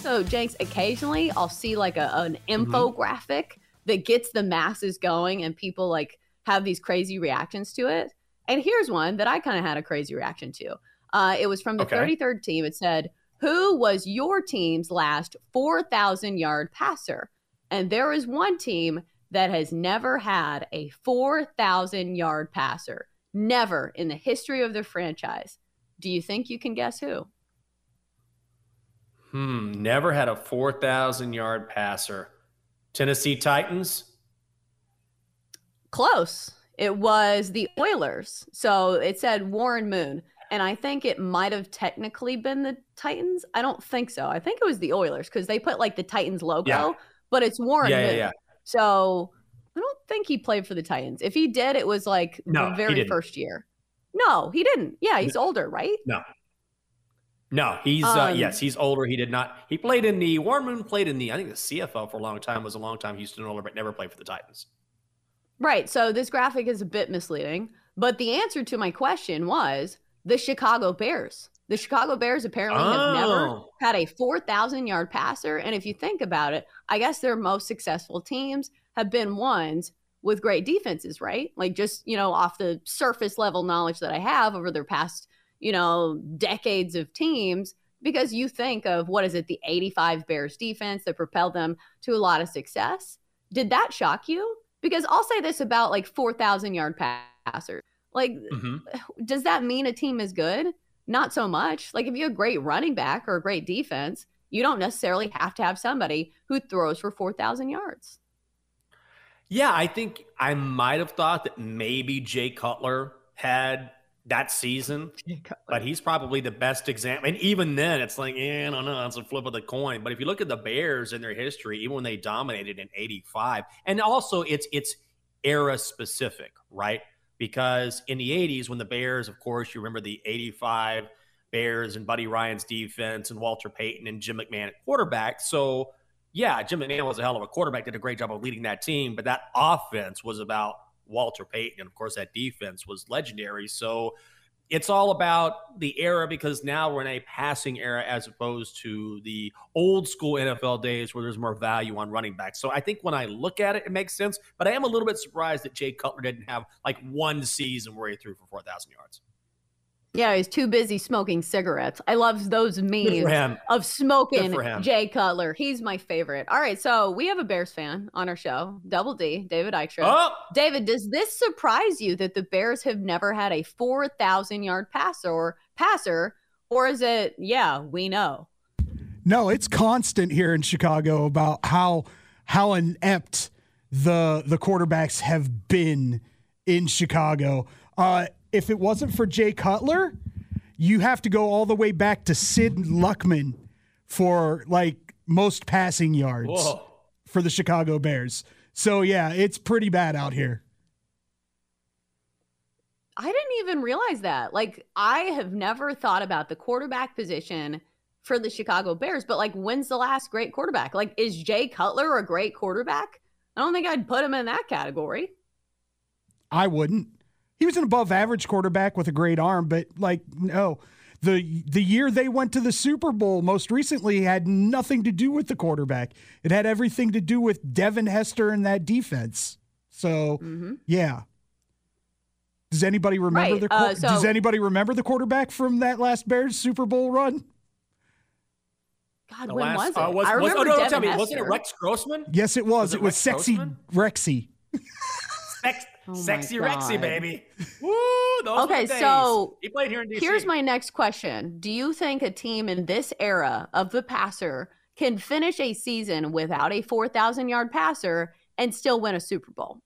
So, Jenks, occasionally I'll see like a, an infographic mm-hmm. that gets the masses going and people like have these crazy reactions to it. And here's one that I kind of had a crazy reaction to. Uh, it was from the okay. 33rd team. It said, Who was your team's last 4,000 yard passer? And there is one team that has never had a 4,000 yard passer, never in the history of their franchise. Do you think you can guess who? Hmm, never had a 4,000 yard passer. Tennessee Titans? Close. It was the Oilers. So it said Warren Moon. And I think it might have technically been the Titans. I don't think so. I think it was the Oilers because they put like the Titans logo, yeah. but it's Warren yeah, Moon. Yeah. So I don't think he played for the Titans. If he did, it was like no, the very first year. No, he didn't. Yeah, he's older, right? No. No, he's uh, um, uh, yes, he's older. He did not. He played in the Warren Moon played in the I think the CFL for a long time. Was a long time Houston older, but never played for the Titans. Right. So this graphic is a bit misleading, but the answer to my question was the Chicago Bears. The Chicago Bears apparently oh. have never oh. had a 4,000 yard passer. And if you think about it, I guess their most successful teams have been ones with great defenses, right? Like just, you know, off the surface level knowledge that I have over their past, you know, decades of teams, because you think of what is it, the 85 Bears defense that propelled them to a lot of success. Did that shock you? Because I'll say this about like 4,000 yard passers. Like, mm-hmm. does that mean a team is good? Not so much. Like, if you have a great running back or a great defense, you don't necessarily have to have somebody who throws for 4,000 yards. Yeah, I think I might have thought that maybe Jay Cutler had that season, but he's probably the best example. And even then, it's like, yeah, I don't know, it's a flip of the coin. But if you look at the Bears in their history, even when they dominated in '85, and also it's it's era specific, right? Because in the '80s, when the Bears, of course, you remember the '85 Bears and Buddy Ryan's defense and Walter Payton and Jim McMahon at quarterback. So, yeah, Jim McMahon was a hell of a quarterback, did a great job of leading that team, but that offense was about Walter Payton. And of course, that defense was legendary. So it's all about the era because now we're in a passing era as opposed to the old school NFL days where there's more value on running backs. So I think when I look at it, it makes sense. But I am a little bit surprised that Jay Cutler didn't have like one season where he threw for 4,000 yards. Yeah, he's too busy smoking cigarettes. I love those memes of smoking Jay Cutler. He's my favorite. All right, so we have a Bears fan on our show, Double D, David Eichner. Oh! David, does this surprise you that the Bears have never had a 4,000 yard passer or passer, or is it, yeah, we know? No, it's constant here in Chicago about how how inept the the quarterbacks have been in Chicago. Uh, if it wasn't for Jay Cutler, you have to go all the way back to Sid Luckman for like most passing yards Whoa. for the Chicago Bears. So yeah, it's pretty bad out here. I didn't even realize that. Like I have never thought about the quarterback position for the Chicago Bears, but like when's the last great quarterback? Like is Jay Cutler a great quarterback? I don't think I'd put him in that category. I wouldn't he was an above average quarterback with a great arm, but like no. The the year they went to the Super Bowl most recently had nothing to do with the quarterback. It had everything to do with Devin Hester and that defense. So mm-hmm. yeah. Does anybody remember right. the uh, so- Does anybody remember the quarterback from that last Bears Super Bowl run? God, the when last, was it? Uh, was, I remember was, oh, no, tell me, wasn't it Rex Grossman? Yes, it was. was it, it was Sexy Grossman? Rexy. Sex, oh sexy Rexy, baby. Woo! okay, so he played here in DC. Here's my next question: Do you think a team in this era of the passer can finish a season without a 4,000 yard passer and still win a Super Bowl?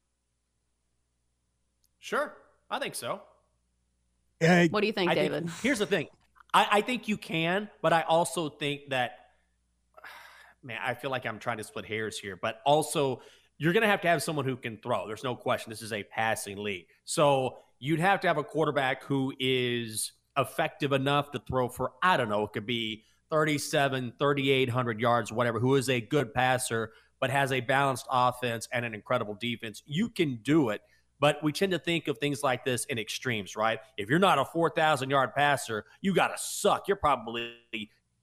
Sure, I think so. Uh, what do you think, I David? Think, here's the thing: I, I think you can, but I also think that man, I feel like I'm trying to split hairs here, but also you're going to have to have someone who can throw. There's no question. This is a passing league. So you'd have to have a quarterback who is effective enough to throw for, I don't know, it could be 37, 3,800 yards, whatever, who is a good passer, but has a balanced offense and an incredible defense. You can do it. But we tend to think of things like this in extremes, right? If you're not a 4,000 yard passer, you got to suck. You're probably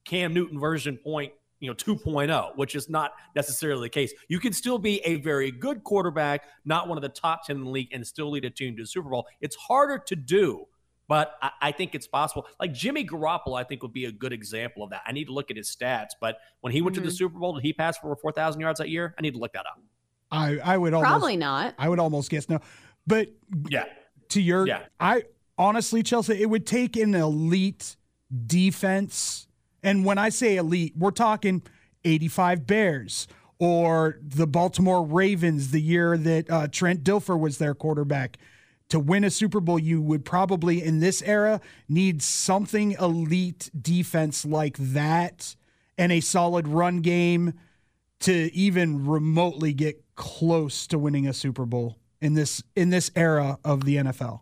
Cam Newton version point you know 2.0 which is not necessarily the case. You can still be a very good quarterback not one of the top 10 in the league and still lead a team to the super bowl. It's harder to do but I, I, think it's possible. Like jimmy garoppolo i think would be a good example of that. I need to look at his stats but when he went mm-hmm. to the mm-hmm. super bowl did he pass for 4000 yards that year? I need to look that up. I i would almost, probably not. I would almost guess no. But yeah. to your yeah. I honestly Chelsa it would take an elite defense and when I say elite, we're talking 85 Bears or the Baltimore Ravens the year that uh, Trent Dilfer was their quarterback. To win a Super Bowl, you would probably in this era need something elite defense like that and a solid run game to even remotely get close to winning a Super Bowl in this in this era of the NFL.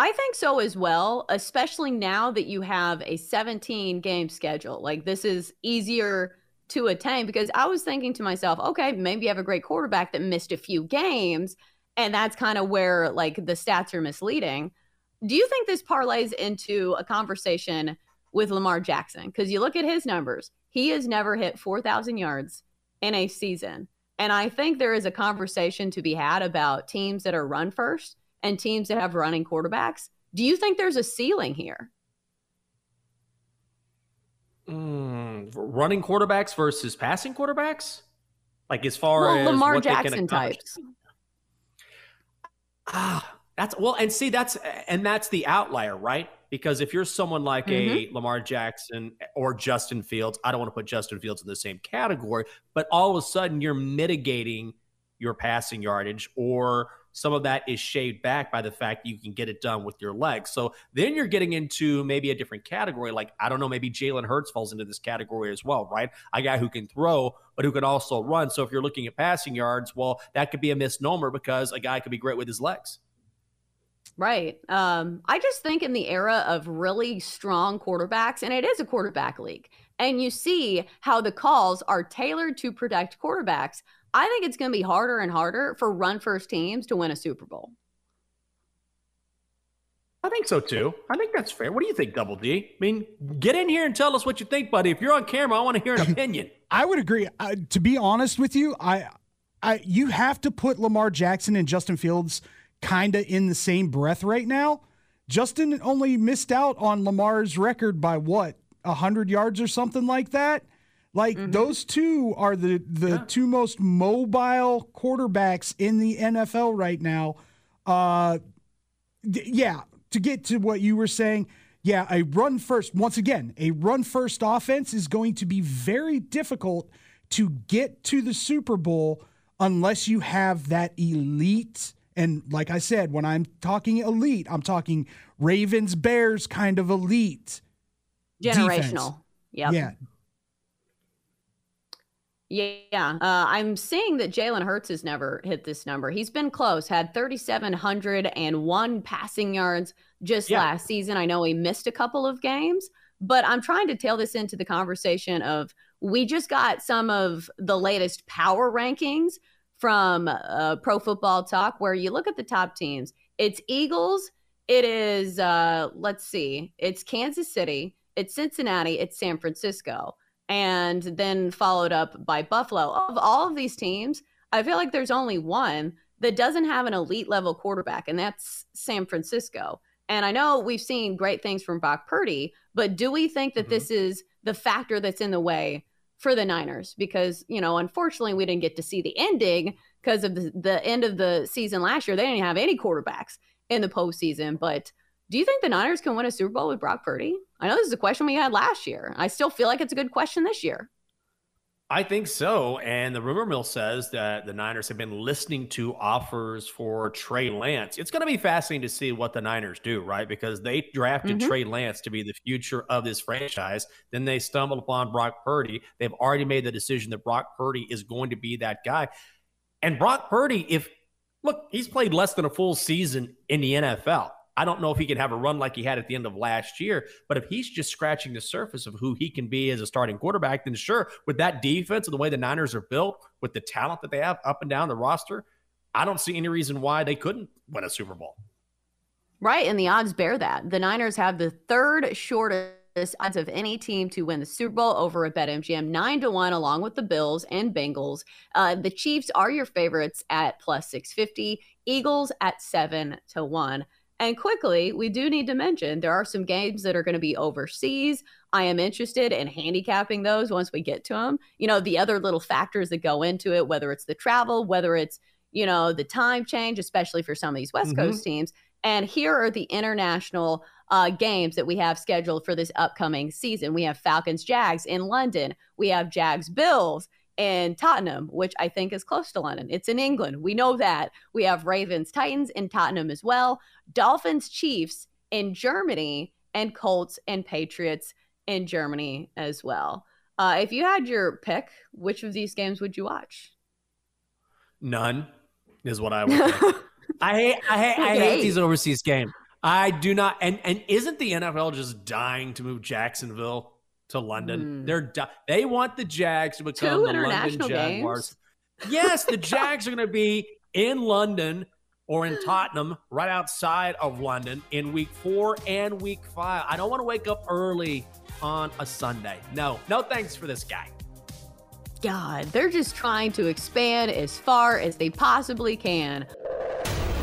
I think so as well, especially now that you have a 17 game schedule. Like this is easier to attain because I was thinking to myself, okay, maybe you have a great quarterback that missed a few games and that's kind of where like the stats are misleading. Do you think this parlays into a conversation with Lamar Jackson? Because you look at his numbers, he has never hit 4,000 yards in a season. And I think there is a conversation to be had about teams that are run first and teams that have running quarterbacks. Do you think there's a ceiling here? Mm, running quarterbacks versus passing quarterbacks? Like as far well, as Lamar Jackson types. Ah, that's well, and see, that's and that's the outlier, right? Because if you're someone like mm-hmm. a Lamar Jackson or Justin Fields, I don't want to put Justin Fields in the same category, but all of a sudden you're mitigating your passing yardage or some of that is shaved back by the fact you can get it done with your legs. So then you're getting into maybe a different category. Like, I don't know, maybe Jalen Hurts falls into this category as well, right? A guy who can throw, but who can also run. So if you're looking at passing yards, well, that could be a misnomer because a guy could be great with his legs. Right. Um, I just think in the era of really strong quarterbacks, and it is a quarterback league, and you see how the calls are tailored to protect quarterbacks. I think it's going to be harder and harder for run first teams to win a Super Bowl. I think so too. I think that's fair. What do you think, Double D? I mean, get in here and tell us what you think, buddy. If you're on camera, I want to hear an opinion. I would agree. Uh, to be honest with you, I, I, you have to put Lamar Jackson and Justin Fields kind of in the same breath right now. Justin only missed out on Lamar's record by what, hundred yards or something like that. Like mm-hmm. those two are the the yeah. two most mobile quarterbacks in the NFL right now. Uh, yeah, to get to what you were saying, yeah, a run first, once again, a run first offense is going to be very difficult to get to the Super Bowl unless you have that elite. And like I said, when I'm talking elite, I'm talking Ravens, Bears kind of elite. Generational. Yeah. Yeah. Yeah, uh, I'm seeing that Jalen Hurts has never hit this number. He's been close, had 3,701 passing yards just yeah. last season. I know he missed a couple of games, but I'm trying to tail this into the conversation of we just got some of the latest power rankings from uh, Pro Football Talk, where you look at the top teams. It's Eagles. It is, uh, let's see, it's Kansas City, it's Cincinnati, it's San Francisco and then followed up by Buffalo. Of all of these teams, I feel like there's only one that doesn't have an elite level quarterback, and that's San Francisco. And I know we've seen great things from Brock Purdy, but do we think that mm-hmm. this is the factor that's in the way for the Niners? Because, you know, unfortunately, we didn't get to see the ending because of the, the end of the season last year. They didn't have any quarterbacks in the postseason. But do you think the Niners can win a Super Bowl with Brock Purdy? I know this is a question we had last year. I still feel like it's a good question this year. I think so. And the rumor mill says that the Niners have been listening to offers for Trey Lance. It's going to be fascinating to see what the Niners do, right? Because they drafted mm-hmm. Trey Lance to be the future of this franchise. Then they stumbled upon Brock Purdy. They've already made the decision that Brock Purdy is going to be that guy. And Brock Purdy, if look, he's played less than a full season in the NFL. I don't know if he can have a run like he had at the end of last year, but if he's just scratching the surface of who he can be as a starting quarterback, then sure, with that defense and the way the Niners are built, with the talent that they have up and down the roster, I don't see any reason why they couldn't win a Super Bowl. Right. And the odds bear that. The Niners have the third shortest odds of any team to win the Super Bowl over at BetMGM, nine to one, along with the Bills and Bengals. Uh, the Chiefs are your favorites at plus 650, Eagles at seven to one. And quickly, we do need to mention there are some games that are going to be overseas. I am interested in handicapping those once we get to them. You know, the other little factors that go into it, whether it's the travel, whether it's, you know, the time change, especially for some of these West mm-hmm. Coast teams. And here are the international uh, games that we have scheduled for this upcoming season. We have Falcons Jags in London. We have Jags Bills and Tottenham, which I think is close to London. It's in England. We know that. We have Ravens Titans in Tottenham as well, Dolphins Chiefs in Germany, and Colts and Patriots in Germany as well. Uh, if you had your pick, which of these games would you watch? None is what I would. I hate. I hate. I hate these overseas games. I do not. And and isn't the NFL just dying to move Jacksonville to London. Mm. They're they want the Jags to become Two the London Jaguars. Games? Yes, the Jags are going to be in London or in Tottenham, right outside of London, in week four and week five. I don't want to wake up early on a Sunday. No, no thanks for this guy. God, they're just trying to expand as far as they possibly can.